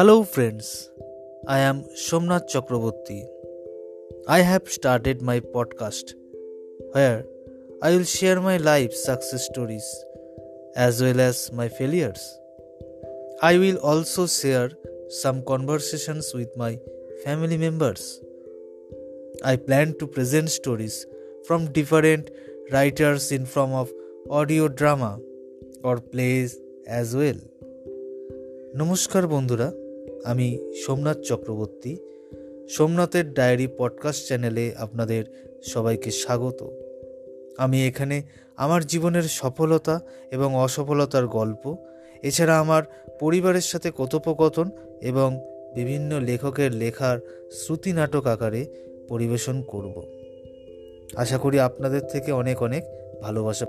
Hello, friends. I am Somnath Chakraborty. I have started my podcast where I will share my life success stories as well as my failures. I will also share some conversations with my family members. I plan to present stories from different writers in form of audio drama or plays as well. নমস্কার বন্ধুরা আমি সোমনাথ চক্রবর্তী, সোমনাথের diary podcast চ্যানেলে আপনাদের সবাইকে স্বাগত। আমি এখানে আমার জীবনের সফলতা এবং অসফলতার গল্প, এছাড়া আমার পরিবারের সাথে কথোপকথন এবং বিভিন্ন লেখকের লেখার শ্রুতি নাটক আকারে পরিবেশন করব। আশা করি আপনাদের থেকে অনেক অনেক ভালোবাসা।